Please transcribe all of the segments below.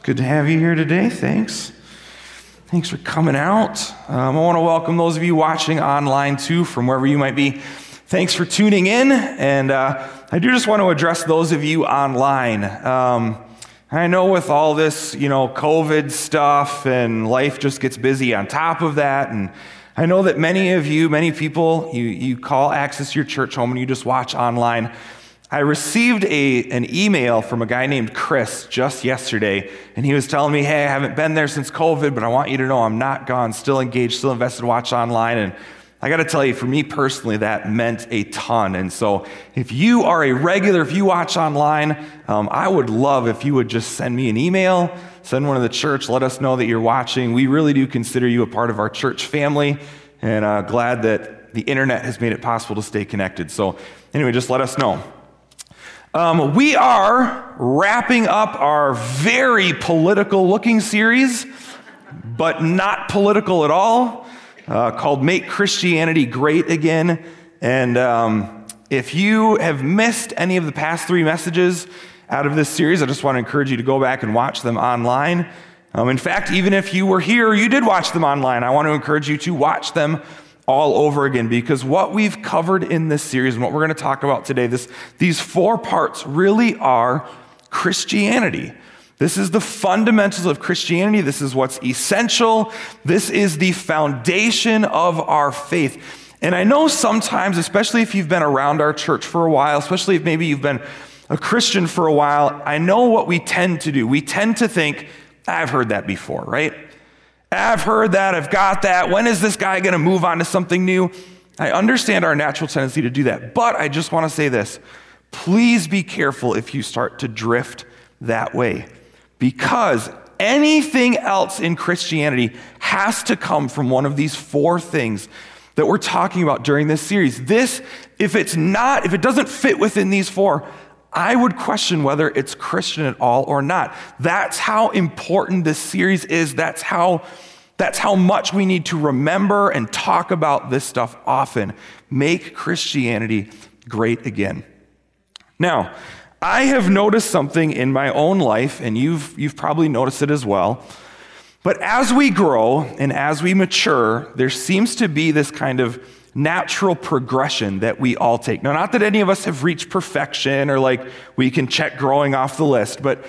It's good to have you here today. Thanks. Thanks for coming out. Um, I want to welcome those of you watching online too, from wherever you might be. Thanks for tuning in. And uh, I do just want to address those of you online. Um, I know with all this, you know, COVID stuff and life just gets busy on top of that. And I know that many of you, many people, you, you call Access Your Church home and you just watch online. I received a, an email from a guy named Chris just yesterday, and he was telling me, Hey, I haven't been there since COVID, but I want you to know I'm not gone, still engaged, still invested, watch online. And I got to tell you, for me personally, that meant a ton. And so, if you are a regular, if you watch online, um, I would love if you would just send me an email, send one to the church, let us know that you're watching. We really do consider you a part of our church family, and uh, glad that the internet has made it possible to stay connected. So, anyway, just let us know. Um, we are wrapping up our very political looking series, but not political at all, uh, called Make Christianity Great Again. And um, if you have missed any of the past three messages out of this series, I just want to encourage you to go back and watch them online. Um, in fact, even if you were here, you did watch them online, I want to encourage you to watch them all over again because what we've covered in this series and what we're going to talk about today, this, these four parts really are Christianity. This is the fundamentals of Christianity. This is what's essential. This is the foundation of our faith. And I know sometimes, especially if you've been around our church for a while, especially if maybe you've been a Christian for a while, I know what we tend to do. We tend to think, I've heard that before, right? I've heard that, I've got that. When is this guy going to move on to something new? I understand our natural tendency to do that, but I just want to say this. Please be careful if you start to drift that way, because anything else in Christianity has to come from one of these four things that we're talking about during this series. This, if it's not, if it doesn't fit within these four, I would question whether it's Christian at all or not. That's how important this series is. That's how, that's how much we need to remember and talk about this stuff often. Make Christianity great again. Now, I have noticed something in my own life, and you've, you've probably noticed it as well. But as we grow and as we mature, there seems to be this kind of natural progression that we all take. Now, not that any of us have reached perfection or like we can check growing off the list, but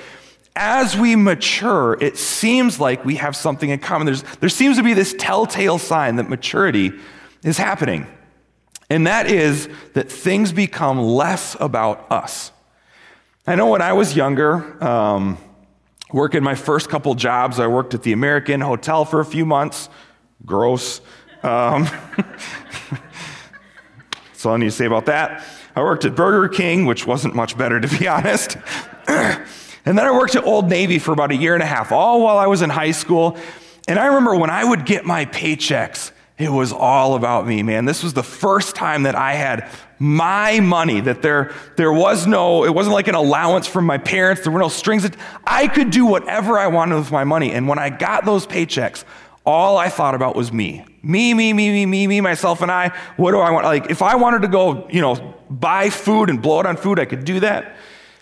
as we mature, it seems like we have something in common. There's, there seems to be this telltale sign that maturity is happening. And that is that things become less about us. I know when I was younger, um, working my first couple jobs, I worked at the American Hotel for a few months. Gross. Um, that's all I need to say about that. I worked at Burger King, which wasn't much better, to be honest. and then I worked at Old Navy for about a year and a half, all while I was in high school. And I remember when I would get my paychecks, it was all about me, man. This was the first time that I had my money, that there, there was no, it wasn't like an allowance from my parents, there were no strings. I could do whatever I wanted with my money. And when I got those paychecks, all I thought about was me. Me, me, me, me, me, me, myself and I. What do I want? Like, if I wanted to go, you know, buy food and blow it on food, I could do that.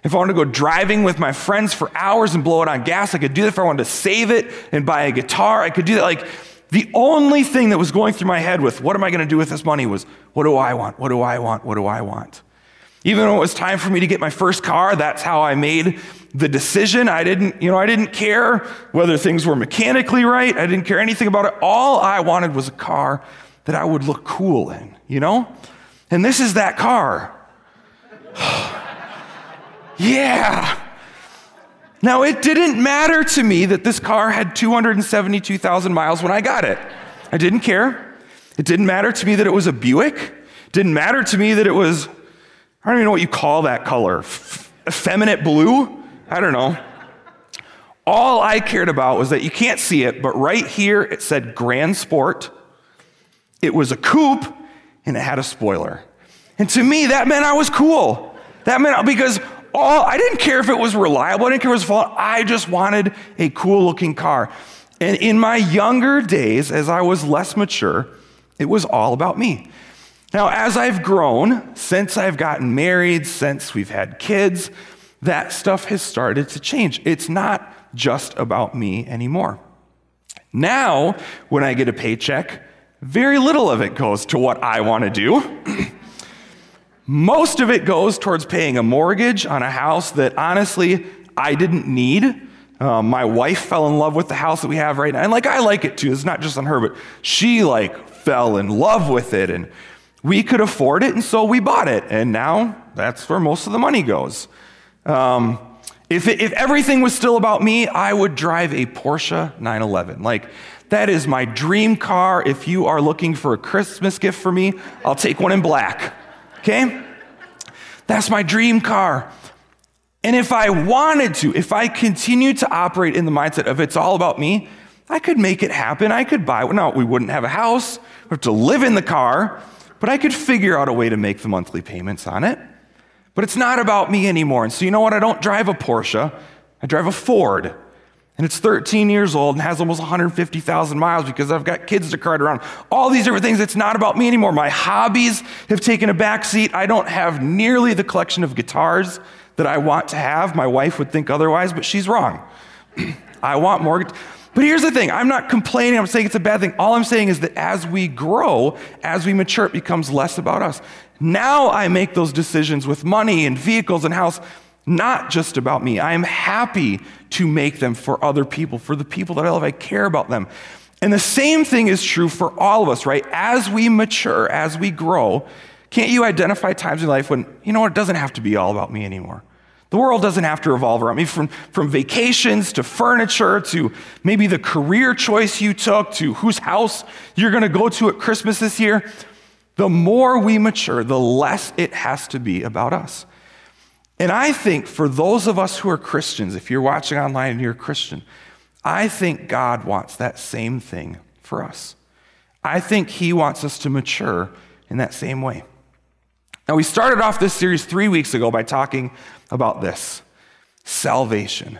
If I wanted to go driving with my friends for hours and blow it on gas, I could do that. If I wanted to save it and buy a guitar, I could do that. Like, the only thing that was going through my head with what am I going to do with this money was what do I want? What do I want? What do I want? Even when it was time for me to get my first car, that's how I made the decision. I didn't, you know, I didn't care whether things were mechanically right. I didn't care anything about it. All I wanted was a car that I would look cool in, you know? And this is that car. yeah. Now, it didn't matter to me that this car had 272,000 miles when I got it. I didn't care. It didn't matter to me that it was a Buick. It didn't matter to me that it was, I don't even know what you call that color, effeminate blue. I don't know. All I cared about was that you can't see it, but right here it said Grand Sport. It was a coupe and it had a spoiler. And to me, that meant I was cool. That meant because all I didn't care if it was reliable, I didn't care if it was fault. I just wanted a cool looking car. And in my younger days, as I was less mature, it was all about me. Now, as I've grown, since I've gotten married, since we've had kids, that stuff has started to change. It's not just about me anymore. Now, when I get a paycheck, very little of it goes to what I want to do. Most of it goes towards paying a mortgage on a house that honestly I didn't need. Uh, my wife fell in love with the house that we have right now. And like, I like it too. It's not just on her, but she like fell in love with it. And we could afford it. And so we bought it. And now that's where most of the money goes. Um, if, it, if everything was still about me, I would drive a Porsche 911. Like, that is my dream car. If you are looking for a Christmas gift for me, I'll take one in black okay? That's my dream car. And if I wanted to, if I continued to operate in the mindset of it's all about me, I could make it happen. I could buy, no, we wouldn't have a house, we have to live in the car, but I could figure out a way to make the monthly payments on it. But it's not about me anymore. And so, you know what? I don't drive a Porsche, I drive a Ford and it's 13 years old and has almost 150,000 miles because I've got kids to cart around. All these different things. It's not about me anymore. My hobbies have taken a back seat. I don't have nearly the collection of guitars that I want to have. My wife would think otherwise, but she's wrong. I want more. But here's the thing I'm not complaining, I'm saying it's a bad thing. All I'm saying is that as we grow, as we mature, it becomes less about us. Now I make those decisions with money and vehicles and house not just about me. I am happy to make them for other people, for the people that I love. I care about them. And the same thing is true for all of us, right? As we mature, as we grow, can't you identify times in life when, you know what, it doesn't have to be all about me anymore? The world doesn't have to revolve around me from, from vacations to furniture to maybe the career choice you took to whose house you're going to go to at Christmas this year. The more we mature, the less it has to be about us. And I think for those of us who are Christians, if you're watching online and you're a Christian, I think God wants that same thing for us. I think He wants us to mature in that same way. Now, we started off this series three weeks ago by talking about this salvation.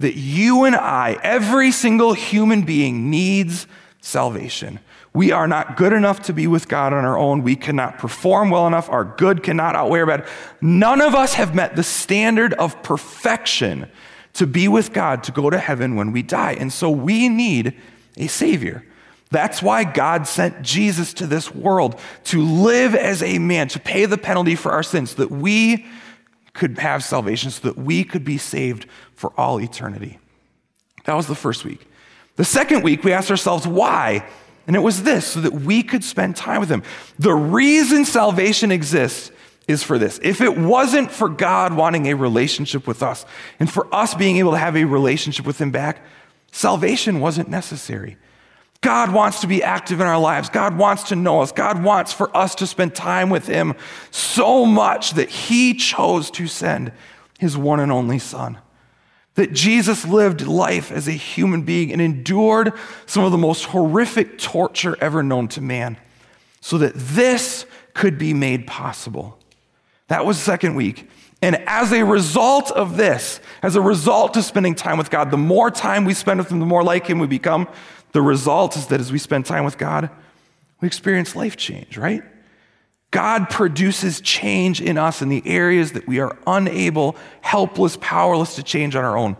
That you and I, every single human being, needs salvation. We are not good enough to be with God on our own. We cannot perform well enough. Our good cannot outweigh our bad. None of us have met the standard of perfection to be with God, to go to heaven when we die. And so we need a Savior. That's why God sent Jesus to this world to live as a man, to pay the penalty for our sins, so that we could have salvation, so that we could be saved for all eternity. That was the first week. The second week, we asked ourselves, why? And it was this so that we could spend time with Him. The reason salvation exists is for this. If it wasn't for God wanting a relationship with us and for us being able to have a relationship with Him back, salvation wasn't necessary. God wants to be active in our lives. God wants to know us. God wants for us to spend time with Him so much that He chose to send His one and only Son that Jesus lived life as a human being and endured some of the most horrific torture ever known to man so that this could be made possible. That was second week. And as a result of this, as a result of spending time with God, the more time we spend with Him, the more like Him we become. The result is that as we spend time with God, we experience life change, right? God produces change in us in the areas that we are unable, helpless, powerless to change on our own.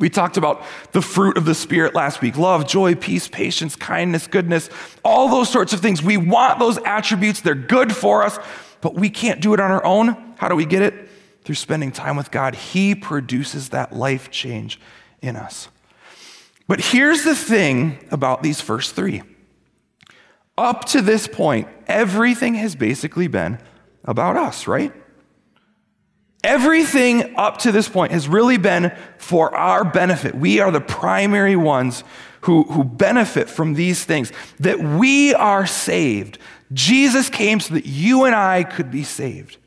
We talked about the fruit of the Spirit last week love, joy, peace, patience, kindness, goodness, all those sorts of things. We want those attributes, they're good for us, but we can't do it on our own. How do we get it? Through spending time with God. He produces that life change in us. But here's the thing about these first three up to this point, everything has basically been about us, right? Everything up to this point has really been for our benefit. We are the primary ones who, who benefit from these things, that we are saved. Jesus came so that you and I could be saved.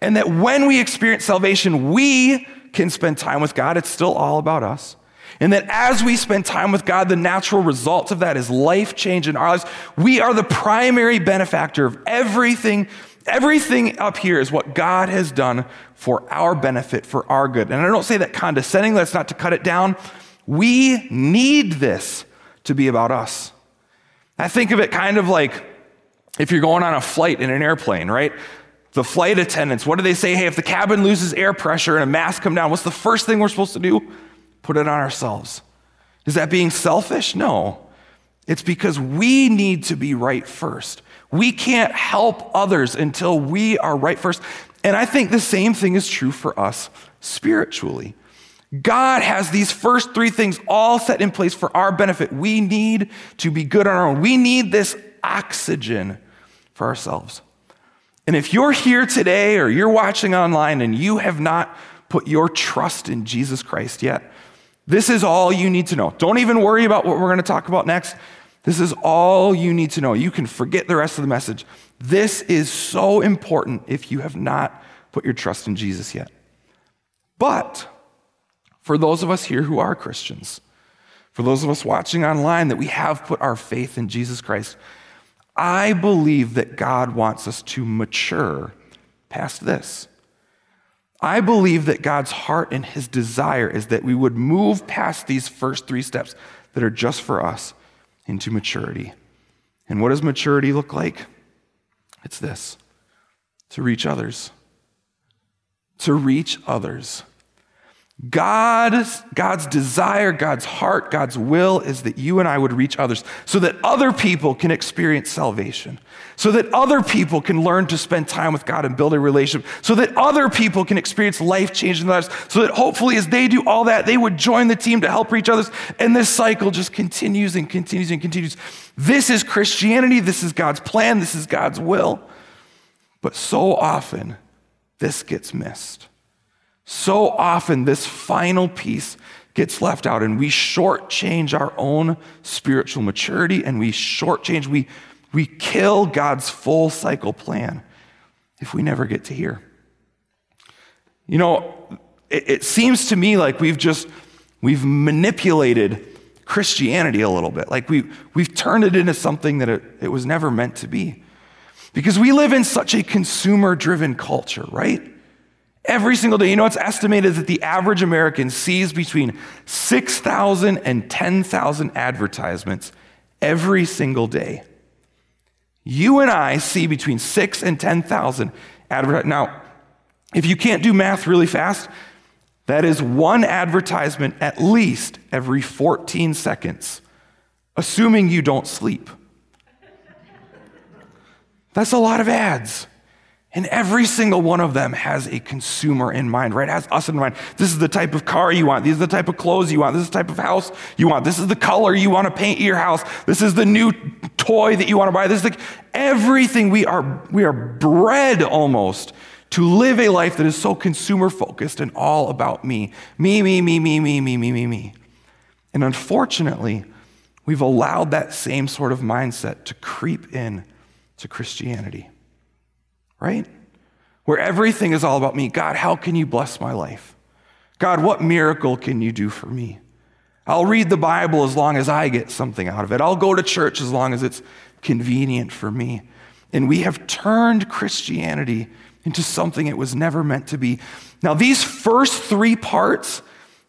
And that when we experience salvation, we can spend time with God. It's still all about us. And that as we spend time with God, the natural result of that is life change in our lives. We are the primary benefactor of everything. Everything up here is what God has done for our benefit, for our good. And I don't say that condescendingly, that's not to cut it down. We need this to be about us. I think of it kind of like if you're going on a flight in an airplane, right? The flight attendants, what do they say? Hey, if the cabin loses air pressure and a mask come down, what's the first thing we're supposed to do? Put it on ourselves. Is that being selfish? No. It's because we need to be right first. We can't help others until we are right first. And I think the same thing is true for us spiritually. God has these first three things all set in place for our benefit. We need to be good on our own. We need this oxygen for ourselves. And if you're here today or you're watching online and you have not put your trust in Jesus Christ yet, this is all you need to know. Don't even worry about what we're going to talk about next. This is all you need to know. You can forget the rest of the message. This is so important if you have not put your trust in Jesus yet. But for those of us here who are Christians, for those of us watching online that we have put our faith in Jesus Christ, I believe that God wants us to mature past this. I believe that God's heart and his desire is that we would move past these first three steps that are just for us into maturity. And what does maturity look like? It's this to reach others. To reach others. God's, God's desire, God's heart, God's will is that you and I would reach others so that other people can experience salvation, so that other people can learn to spend time with God and build a relationship, so that other people can experience life changing lives, so that hopefully as they do all that, they would join the team to help reach others. And this cycle just continues and continues and continues. This is Christianity. This is God's plan. This is God's will. But so often, this gets missed. So often, this final piece gets left out, and we shortchange our own spiritual maturity, and we shortchange, we, we kill God's full cycle plan if we never get to hear. You know, it, it seems to me like we've just we've manipulated Christianity a little bit. Like we, we've turned it into something that it, it was never meant to be. Because we live in such a consumer driven culture, right? Every single day. You know, it's estimated that the average American sees between 6,000 and 10,000 advertisements every single day. You and I see between 6 and 10,000 advertisements. Now, if you can't do math really fast, that is one advertisement at least every 14 seconds, assuming you don't sleep. That's a lot of ads. And every single one of them has a consumer in mind, right? Has us in mind. This is the type of car you want. These are the type of clothes you want. This is the type of house you want. This is the color you want to paint your house. This is the new toy that you want to buy. This is the, everything we are, we are bred almost to live a life that is so consumer focused and all about me. Me, me, me, me, me, me, me, me, me. And unfortunately, we've allowed that same sort of mindset to creep in to Christianity right? Where everything is all about me. God, how can you bless my life? God, what miracle can you do for me? I'll read the Bible as long as I get something out of it. I'll go to church as long as it's convenient for me. And we have turned Christianity into something it was never meant to be. Now, these first three parts,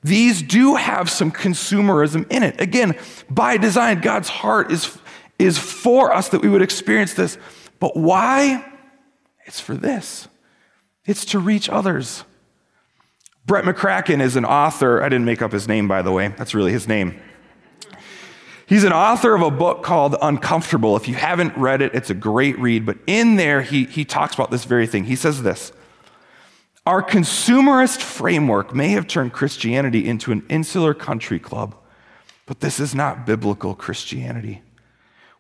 these do have some consumerism in it. Again, by design, God's heart is, is for us that we would experience this. But why? It's for this it's to reach others. Brett McCracken is an author. I didn't make up his name, by the way. That's really his name. He's an author of a book called Uncomfortable. If you haven't read it, it's a great read. But in there, he, he talks about this very thing. He says this Our consumerist framework may have turned Christianity into an insular country club, but this is not biblical Christianity.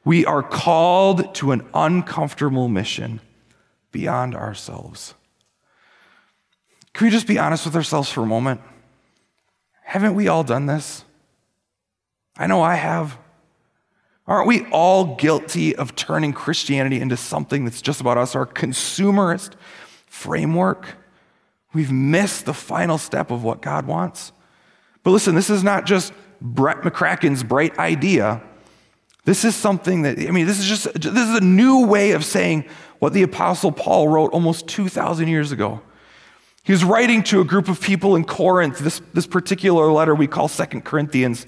We are called to an uncomfortable mission beyond ourselves. Can we just be honest with ourselves for a moment? Haven't we all done this? I know I have. Aren't we all guilty of turning Christianity into something that's just about us, our consumerist framework? We've missed the final step of what God wants. But listen, this is not just Brett McCracken's bright idea. This is something that, I mean, this is just, this is a new way of saying what the Apostle Paul wrote almost 2,000 years ago. He was writing to a group of people in Corinth, this, this particular letter we call Second Corinthians.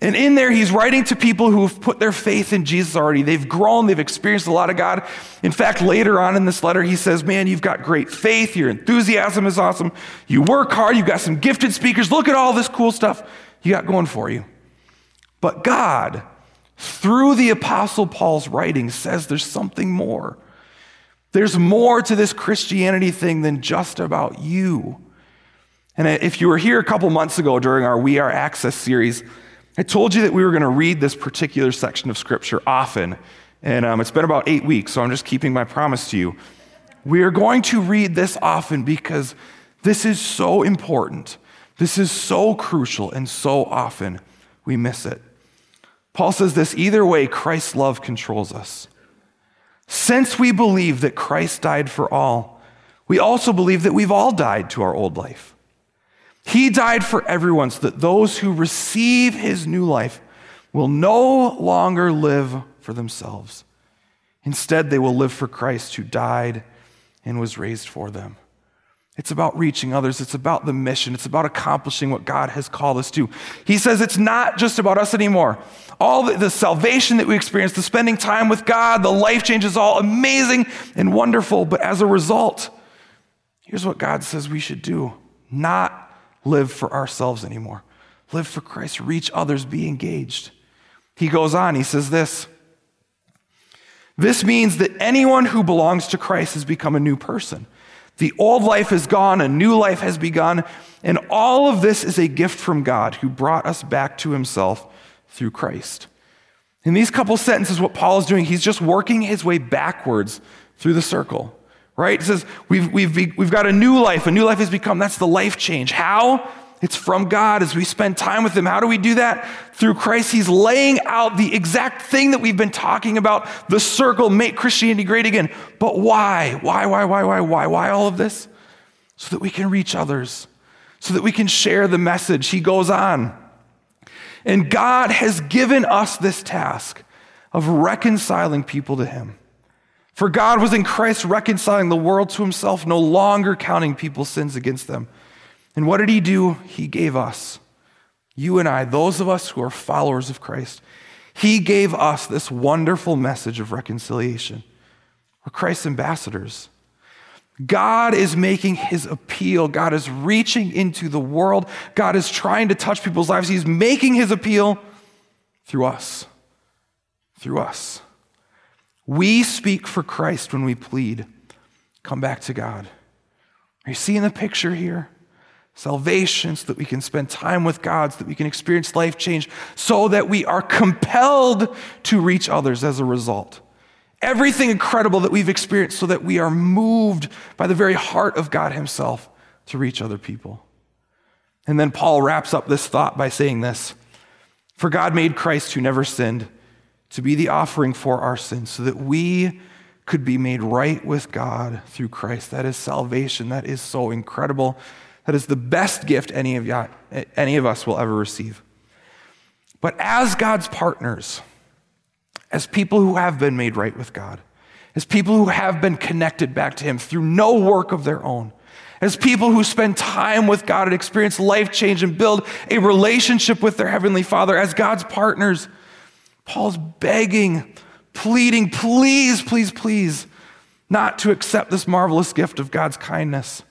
And in there, he's writing to people who have put their faith in Jesus already. They've grown, they've experienced a lot of God. In fact, later on in this letter, he says, Man, you've got great faith, your enthusiasm is awesome, you work hard, you've got some gifted speakers. Look at all this cool stuff you got going for you. But God, through the Apostle Paul's writing, says there's something more. There's more to this Christianity thing than just about you. And if you were here a couple months ago during our We Are Access series, I told you that we were going to read this particular section of Scripture often, and um, it's been about eight weeks, so I'm just keeping my promise to you. We are going to read this often because this is so important. This is so crucial, and so often we miss it. Paul says this either way, Christ's love controls us. Since we believe that Christ died for all, we also believe that we've all died to our old life. He died for everyone so that those who receive his new life will no longer live for themselves. Instead, they will live for Christ who died and was raised for them. It's about reaching others. It's about the mission. It's about accomplishing what God has called us to. He says it's not just about us anymore. All the, the, salvation that we experience, the spending time with God, the life changes, all amazing and wonderful. But as a result, here's what God says we should do not live for ourselves anymore. Live for Christ, reach others, be engaged. He goes on, he says this. This means that anyone who belongs to Christ has become a new person. The old life is gone, a new life has begun, and all of this is a gift from God who brought us back to himself through Christ. In these couple sentences, what Paul is doing, he's just working his way backwards through the circle right? He says we've, we've, we've got a new life. A new life has become. That's the life change. How? It's from God as we spend time with Him. How do we do that? Through Christ. He's laying out the exact thing that we've been talking about the circle, make Christianity great again. But why? Why, why, why, why, why? Why all of this? So that we can reach others, so that we can share the message. He goes on. And God has given us this task of reconciling people to Him. For God was in Christ reconciling the world to himself, no longer counting people's sins against them. And what did he do? He gave us, you and I, those of us who are followers of Christ, he gave us this wonderful message of reconciliation. We're Christ's ambassadors. God is making his appeal. God is reaching into the world. God is trying to touch people's lives. He's making his appeal through us. Through us. We speak for Christ when we plead, come back to God. Are you seeing the picture here? Salvation so that we can spend time with God, so that we can experience life change, so that we are compelled to reach others as a result. Everything incredible that we've experienced, so that we are moved by the very heart of God Himself to reach other people. And then Paul wraps up this thought by saying this For God made Christ who never sinned to be the offering for our sins so that we could be made right with God through Christ. That is salvation. That is so incredible. That is the best gift any of, any of us will ever receive. But as God's partners, as people who have been made right with God, as people who have been connected back to Him through no work of their own, as people who spend time with God and experience life change and build a relationship with their Heavenly Father, as God's partners, Paul's begging, pleading, please, please, please, not to accept this marvelous gift of God's kindness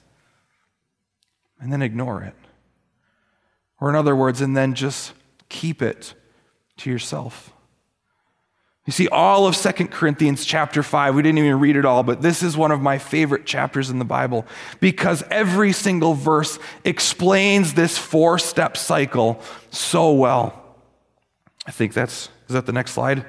and then ignore it. Or, in other words, and then just keep it to yourself. You see, all of Second Corinthians chapter 5, we didn't even read it all, but this is one of my favorite chapters in the Bible because every single verse explains this four step cycle so well. I think that's is that the next slide?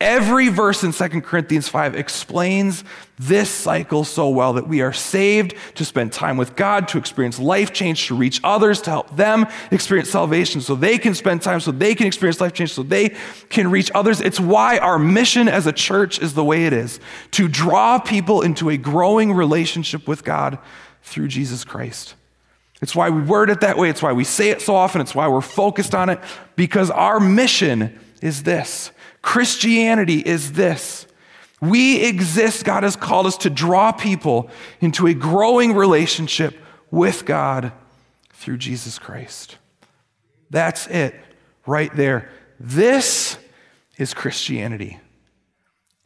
Every verse in 2 Corinthians 5 explains this cycle so well that we are saved to spend time with God, to experience life change, to reach others, to help them experience salvation so they can spend time, so they can experience life change, so they can reach others. It's why our mission as a church is the way it is to draw people into a growing relationship with God through Jesus Christ. It's why we word it that way. It's why we say it so often. It's why we're focused on it, because our mission is this Christianity is this. We exist, God has called us to draw people into a growing relationship with God through Jesus Christ. That's it right there. This is Christianity.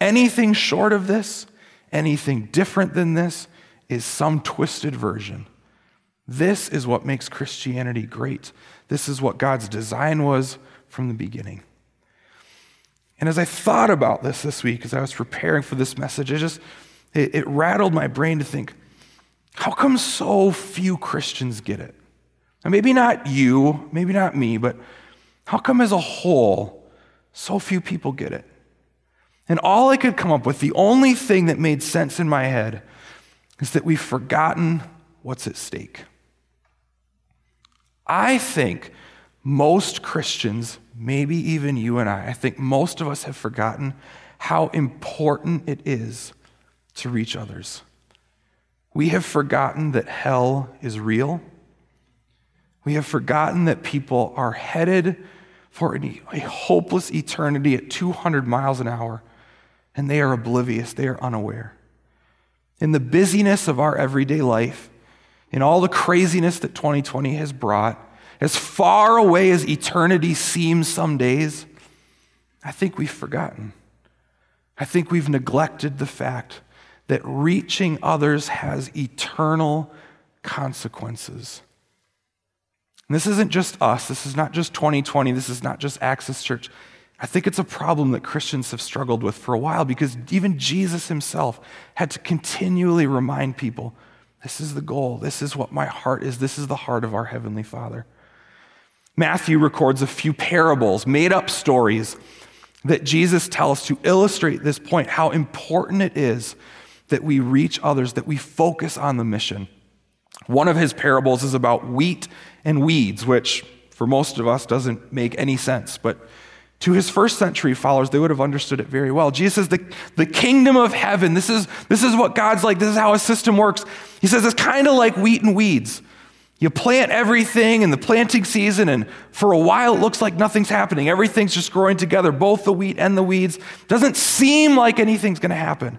Anything short of this, anything different than this, is some twisted version. This is what makes Christianity great. This is what God's design was from the beginning. And as I thought about this this week, as I was preparing for this message, it just it, it rattled my brain to think, how come so few Christians get it? And maybe not you, maybe not me, but how come as a whole, so few people get it? And all I could come up with, the only thing that made sense in my head, is that we've forgotten what's at stake. I think most Christians, maybe even you and I, I think most of us have forgotten how important it is to reach others. We have forgotten that hell is real. We have forgotten that people are headed for a hopeless eternity at 200 miles an hour, and they are oblivious, they are unaware. In the busyness of our everyday life, in all the craziness that 2020 has brought, as far away as eternity seems some days, I think we've forgotten. I think we've neglected the fact that reaching others has eternal consequences. And this isn't just us. This is not just 2020. This is not just Access Church. I think it's a problem that Christians have struggled with for a while because even Jesus himself had to continually remind people this is the goal. This is what my heart is. This is the heart of our Heavenly Father. Matthew records a few parables, made up stories that Jesus tells to illustrate this point how important it is that we reach others, that we focus on the mission. One of his parables is about wheat and weeds, which for most of us doesn't make any sense, but to his first century followers, they would have understood it very well. Jesus says, the, the kingdom of heaven, this is, this is what God's like, this is how a system works. He says it's kind of like wheat and weeds. You plant everything in the planting season, and for a while it looks like nothing's happening. Everything's just growing together, both the wheat and the weeds. Doesn't seem like anything's going to happen.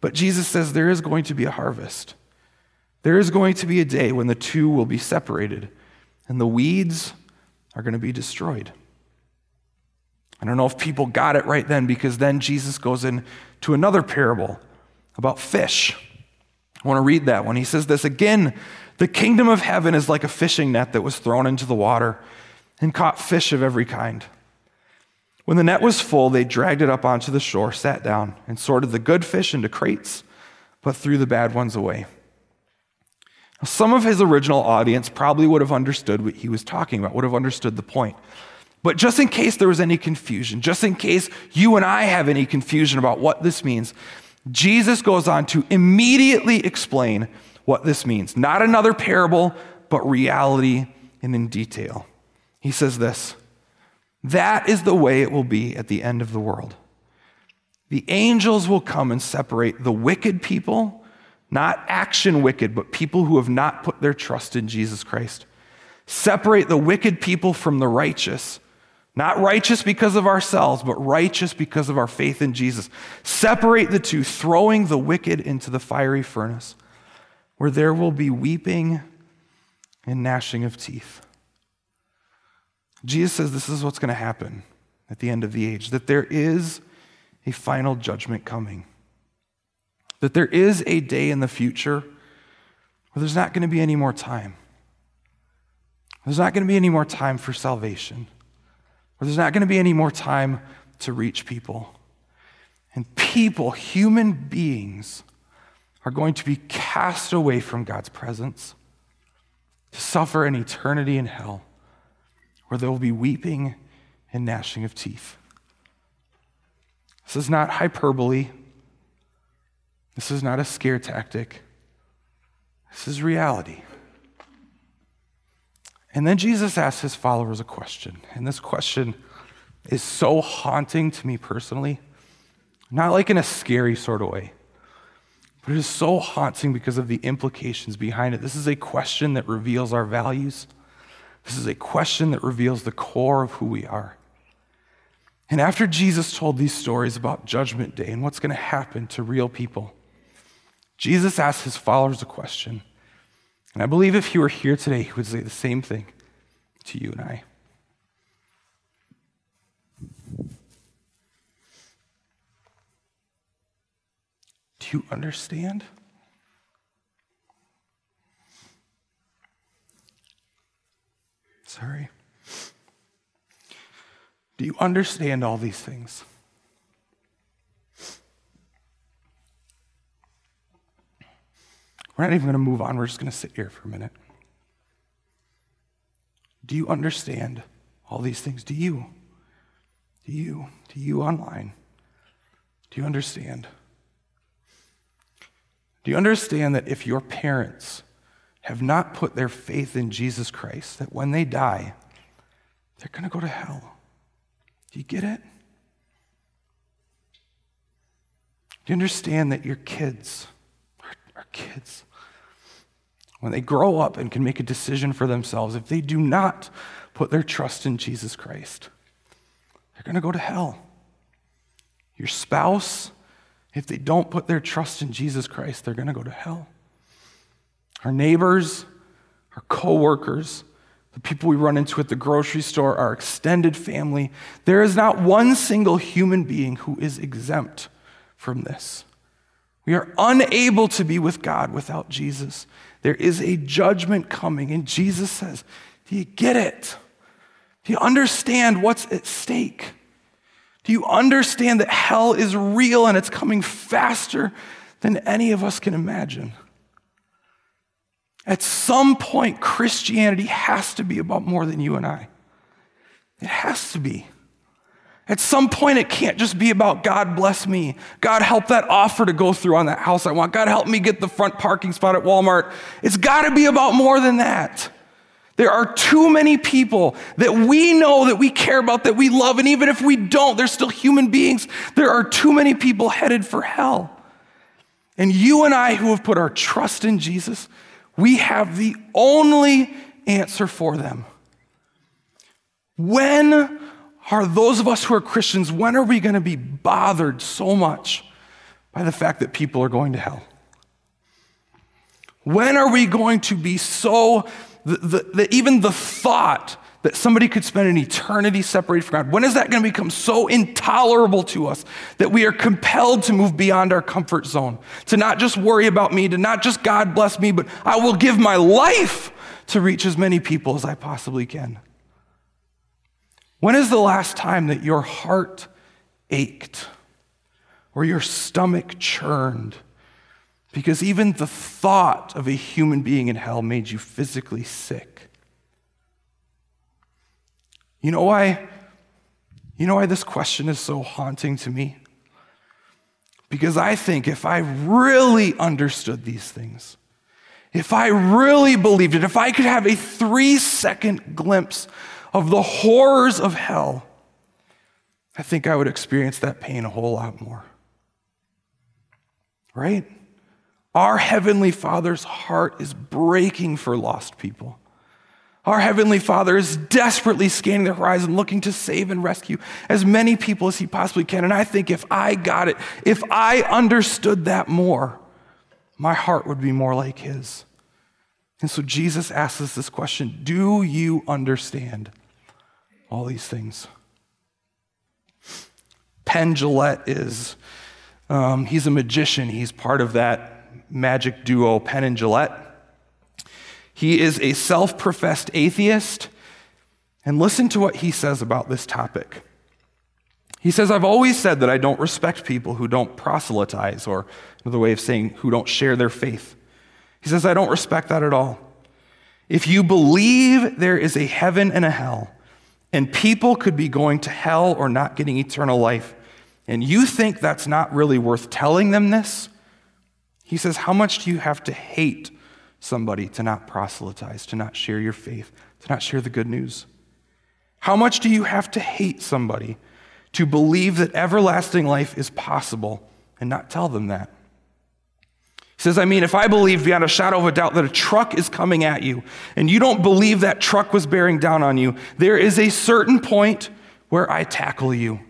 But Jesus says there is going to be a harvest. There is going to be a day when the two will be separated, and the weeds are going to be destroyed. I don't know if people got it right then, because then Jesus goes into another parable about fish. I want to read that one. He says this again the kingdom of heaven is like a fishing net that was thrown into the water and caught fish of every kind. When the net was full, they dragged it up onto the shore, sat down, and sorted the good fish into crates, but threw the bad ones away. Now, some of his original audience probably would have understood what he was talking about, would have understood the point. But just in case there was any confusion, just in case you and I have any confusion about what this means, Jesus goes on to immediately explain what this means. Not another parable, but reality and in detail. He says this That is the way it will be at the end of the world. The angels will come and separate the wicked people, not action wicked, but people who have not put their trust in Jesus Christ. Separate the wicked people from the righteous. Not righteous because of ourselves, but righteous because of our faith in Jesus. Separate the two, throwing the wicked into the fiery furnace where there will be weeping and gnashing of teeth. Jesus says this is what's going to happen at the end of the age, that there is a final judgment coming, that there is a day in the future where there's not going to be any more time. There's not going to be any more time for salvation, where there's not going to be any more time to reach people. And people, human beings, are going to be cast away from God's presence to suffer an eternity in hell where there will be weeping and gnashing of teeth. This is not hyperbole. This is not a scare tactic. This is reality. And then Jesus asks his followers a question. And this question is so haunting to me personally, not like in a scary sort of way. But it is so haunting because of the implications behind it. This is a question that reveals our values. This is a question that reveals the core of who we are. And after Jesus told these stories about Judgment Day and what's going to happen to real people, Jesus asked his followers a question. And I believe if he were here today, he would say the same thing to you and I. you understand? Sorry. Do you understand all these things? We're not even going to move on. We're just going to sit here for a minute. Do you understand all these things? Do you? Do you? Do you online? Do you understand? Do you understand that if your parents have not put their faith in Jesus Christ, that when they die, they're going to go to hell? Do you get it? Do you understand that your kids are, are kids? When they grow up and can make a decision for themselves, if they do not put their trust in Jesus Christ, they're going to go to hell. Your spouse, if they don't put their trust in Jesus Christ, they're going to go to hell. Our neighbors, our coworkers, the people we run into at the grocery store, our extended family, there is not one single human being who is exempt from this. We are unable to be with God without Jesus. There is a judgment coming, and Jesus says, Do you get it? Do you understand what's at stake? Do you understand that hell is real and it's coming faster than any of us can imagine? At some point, Christianity has to be about more than you and I. It has to be. At some point, it can't just be about God bless me. God help that offer to go through on that house I want. God help me get the front parking spot at Walmart. It's got to be about more than that. There are too many people that we know that we care about, that we love, and even if we don't, they're still human beings. There are too many people headed for hell. And you and I, who have put our trust in Jesus, we have the only answer for them. When are those of us who are Christians, when are we going to be bothered so much by the fact that people are going to hell? When are we going to be so the, even the thought that somebody could spend an eternity separated from God, when is that going to become so intolerable to us that we are compelled to move beyond our comfort zone? To not just worry about me, to not just God bless me, but I will give my life to reach as many people as I possibly can. When is the last time that your heart ached or your stomach churned because even the thought of a human being in hell made you physically sick. You know why? You know why this question is so haunting to me? Because I think if I really understood these things, if I really believed it, if I could have a three second glimpse of the horrors of hell, I think I would experience that pain a whole lot more. Right? Our Heavenly Father's heart is breaking for lost people. Our Heavenly Father is desperately scanning the horizon, looking to save and rescue as many people as He possibly can. And I think if I got it, if I understood that more, my heart would be more like His. And so Jesus asks us this question Do you understand all these things? Penn Jillette is, um, he's a magician. He's part of that magic duo Penn and Jillette. He is a self professed atheist. And listen to what he says about this topic. He says, I've always said that I don't respect people who don't proselytize, or another way of saying, who don't share their faith. He says, I don't respect that at all. If you believe there is a heaven and a hell, and people could be going to hell or not getting eternal life, and you think that's not really worth telling them this, he says, How much do you have to hate somebody to not proselytize, to not share your faith, to not share the good news? How much do you have to hate somebody to believe that everlasting life is possible and not tell them that? He says, I mean, if I believe beyond a shadow of a doubt that a truck is coming at you and you don't believe that truck was bearing down on you, there is a certain point where I tackle you.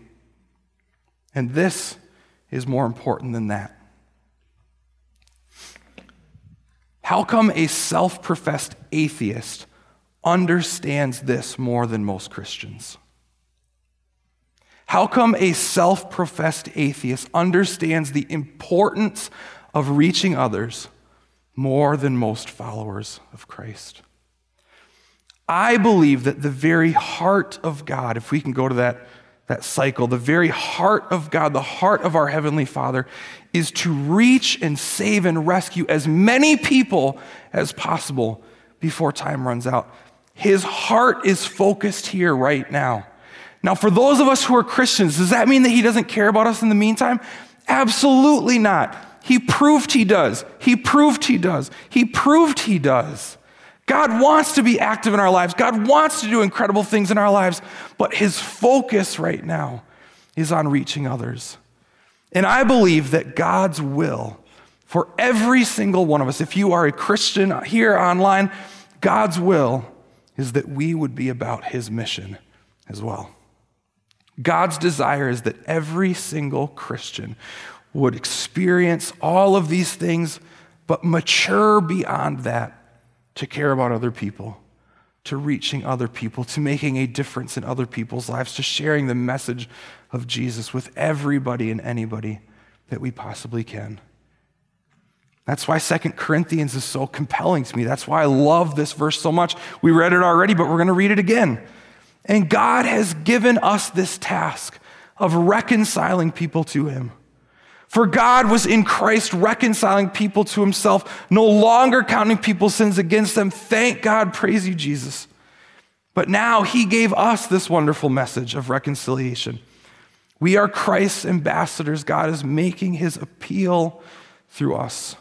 And this is more important than that. How come a self professed atheist understands this more than most Christians? How come a self professed atheist understands the importance of reaching others more than most followers of Christ? I believe that the very heart of God, if we can go to that, that cycle, the very heart of God, the heart of our Heavenly Father, is to reach and save and rescue as many people as possible before time runs out. His heart is focused here right now. Now, for those of us who are Christians, does that mean that He doesn't care about us in the meantime? Absolutely not. He proved He does. He proved He does. He proved He does. God wants to be active in our lives. God wants to do incredible things in our lives, but His focus right now is on reaching others. And I believe that God's will for every single one of us, if you are a Christian here online, God's will is that we would be about His mission as well. God's desire is that every single Christian would experience all of these things, but mature beyond that to care about other people, to reaching other people, to making a difference in other people's lives, to sharing the message of Jesus with everybody and anybody that we possibly can. That's why Second Corinthians is so compelling to me. That's why I love this verse so much. We read it already, but we're going to read it again. And God has given us this task of reconciling people to Him. For God was in Christ reconciling people to Himself, no longer counting people's sins against them. Thank God, praise you, Jesus. But now He gave us this wonderful message of reconciliation. We are Christ's ambassadors. God is making His appeal through us.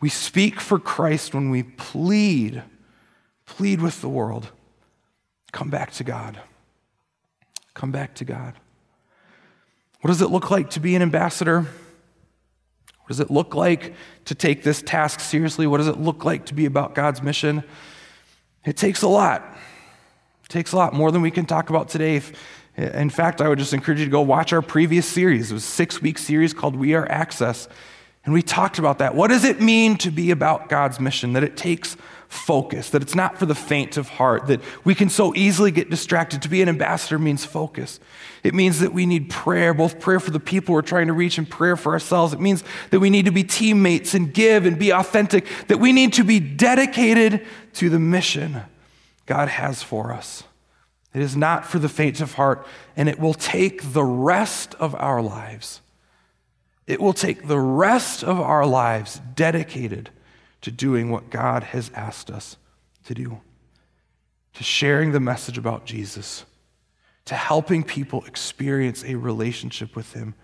We speak for Christ when we plead, plead with the world Come back to God. Come back to God. What does it look like to be an ambassador? What does it look like to take this task seriously? What does it look like to be about God's mission? It takes a lot. It takes a lot, more than we can talk about today. In fact, I would just encourage you to go watch our previous series. It was a six week series called We Are Access. And we talked about that. What does it mean to be about God's mission? That it takes focus, that it's not for the faint of heart, that we can so easily get distracted. To be an ambassador means focus. It means that we need prayer, both prayer for the people we're trying to reach and prayer for ourselves. It means that we need to be teammates and give and be authentic, that we need to be dedicated to the mission God has for us. It is not for the faint of heart, and it will take the rest of our lives. It will take the rest of our lives dedicated to doing what God has asked us to do, to sharing the message about Jesus, to helping people experience a relationship with Him,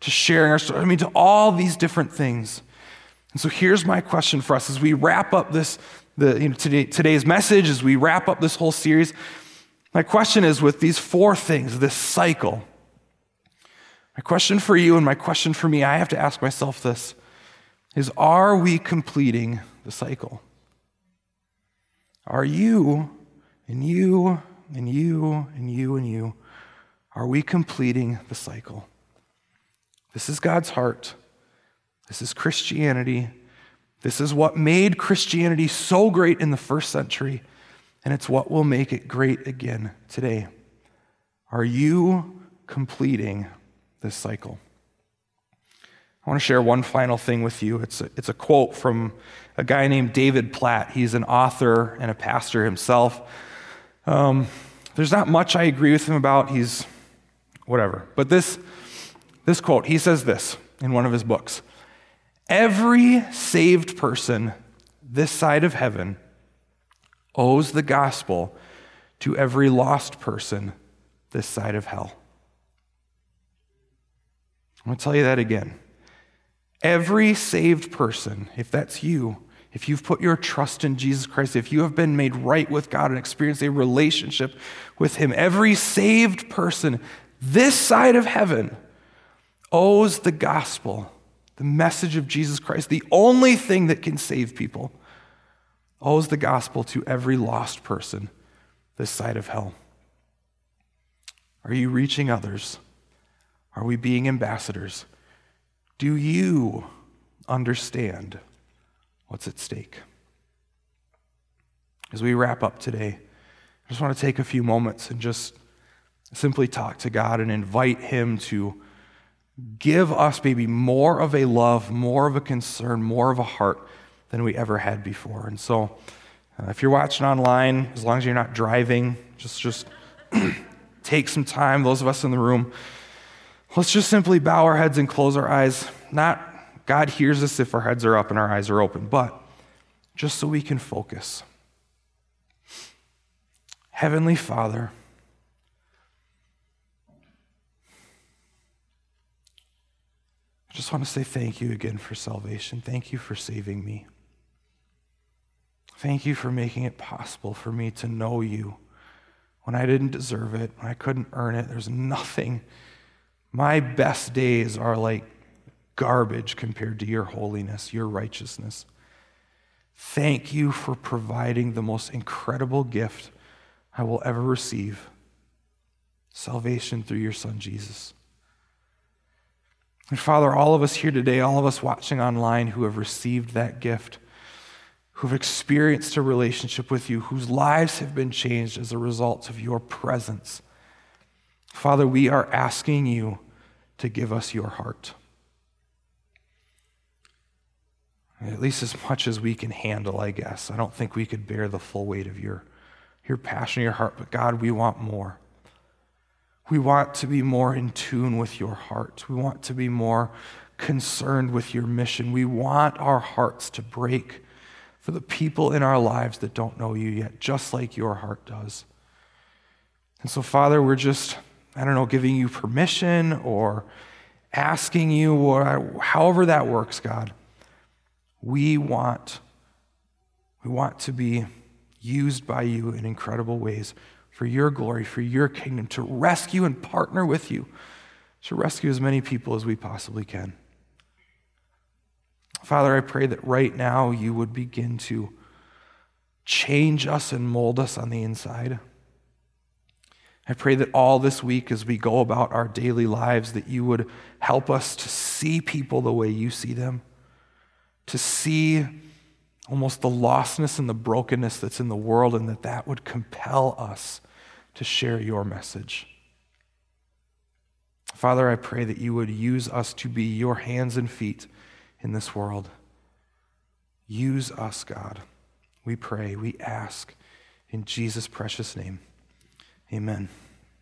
to sharing our story. I mean, to all these different things. And so here's my question for us as we wrap up this, the, you know, today, today's message, as we wrap up this whole series. My question is with these four things, this cycle. My question for you and my question for me, I have to ask myself this is are we completing the cycle? Are you and you and you and you and you, are we completing the cycle? This is God's heart. This is Christianity. This is what made Christianity so great in the first century, and it's what will make it great again today. Are you completing this cycle? I want to share one final thing with you. It's a, it's a quote from a guy named David Platt. He's an author and a pastor himself. Um, there's not much I agree with him about. He's whatever. But this, this quote, he says this in one of his books Every saved person this side of heaven owes the gospel to every lost person this side of hell. I'm going to tell you that again. Every saved person, if that's you, if you've put your trust in Jesus Christ, if you have been made right with God and experienced a relationship with Him, every saved person this side of heaven owes the gospel, the message of Jesus Christ, the only thing that can save people, owes the gospel to every lost person this side of hell. Are you reaching others? Are we being ambassadors? Do you understand what's at stake? As we wrap up today, I just want to take a few moments and just simply talk to God and invite Him to give us maybe more of a love, more of a concern, more of a heart than we ever had before. And so, uh, if you're watching online, as long as you're not driving, just just take some time. Those of us in the room, let's just simply bow our heads and close our eyes. Not God hears us if our heads are up and our eyes are open, but just so we can focus. Heavenly Father, I just want to say thank you again for salvation. Thank you for saving me. Thank you for making it possible for me to know you when I didn't deserve it, when I couldn't earn it. There's nothing. My best days are like garbage compared to your holiness, your righteousness. Thank you for providing the most incredible gift I will ever receive salvation through your Son, Jesus. And Father, all of us here today, all of us watching online who have received that gift, who've experienced a relationship with you, whose lives have been changed as a result of your presence, Father, we are asking you to give us your heart. At least as much as we can handle, I guess. I don't think we could bear the full weight of your, your passion, your heart, but God, we want more. We want to be more in tune with your heart. We want to be more concerned with your mission. We want our hearts to break for the people in our lives that don't know you yet, just like your heart does. And so, Father, we're just, I don't know, giving you permission or asking you, or however that works, God. We want, we want to be used by you in incredible ways for your glory, for your kingdom, to rescue and partner with you, to rescue as many people as we possibly can. Father, I pray that right now you would begin to change us and mold us on the inside. I pray that all this week, as we go about our daily lives, that you would help us to see people the way you see them, to see almost the lostness and the brokenness that's in the world, and that that would compel us to share your message. Father, I pray that you would use us to be your hands and feet in this world. Use us, God. We pray, we ask in Jesus' precious name. Amen.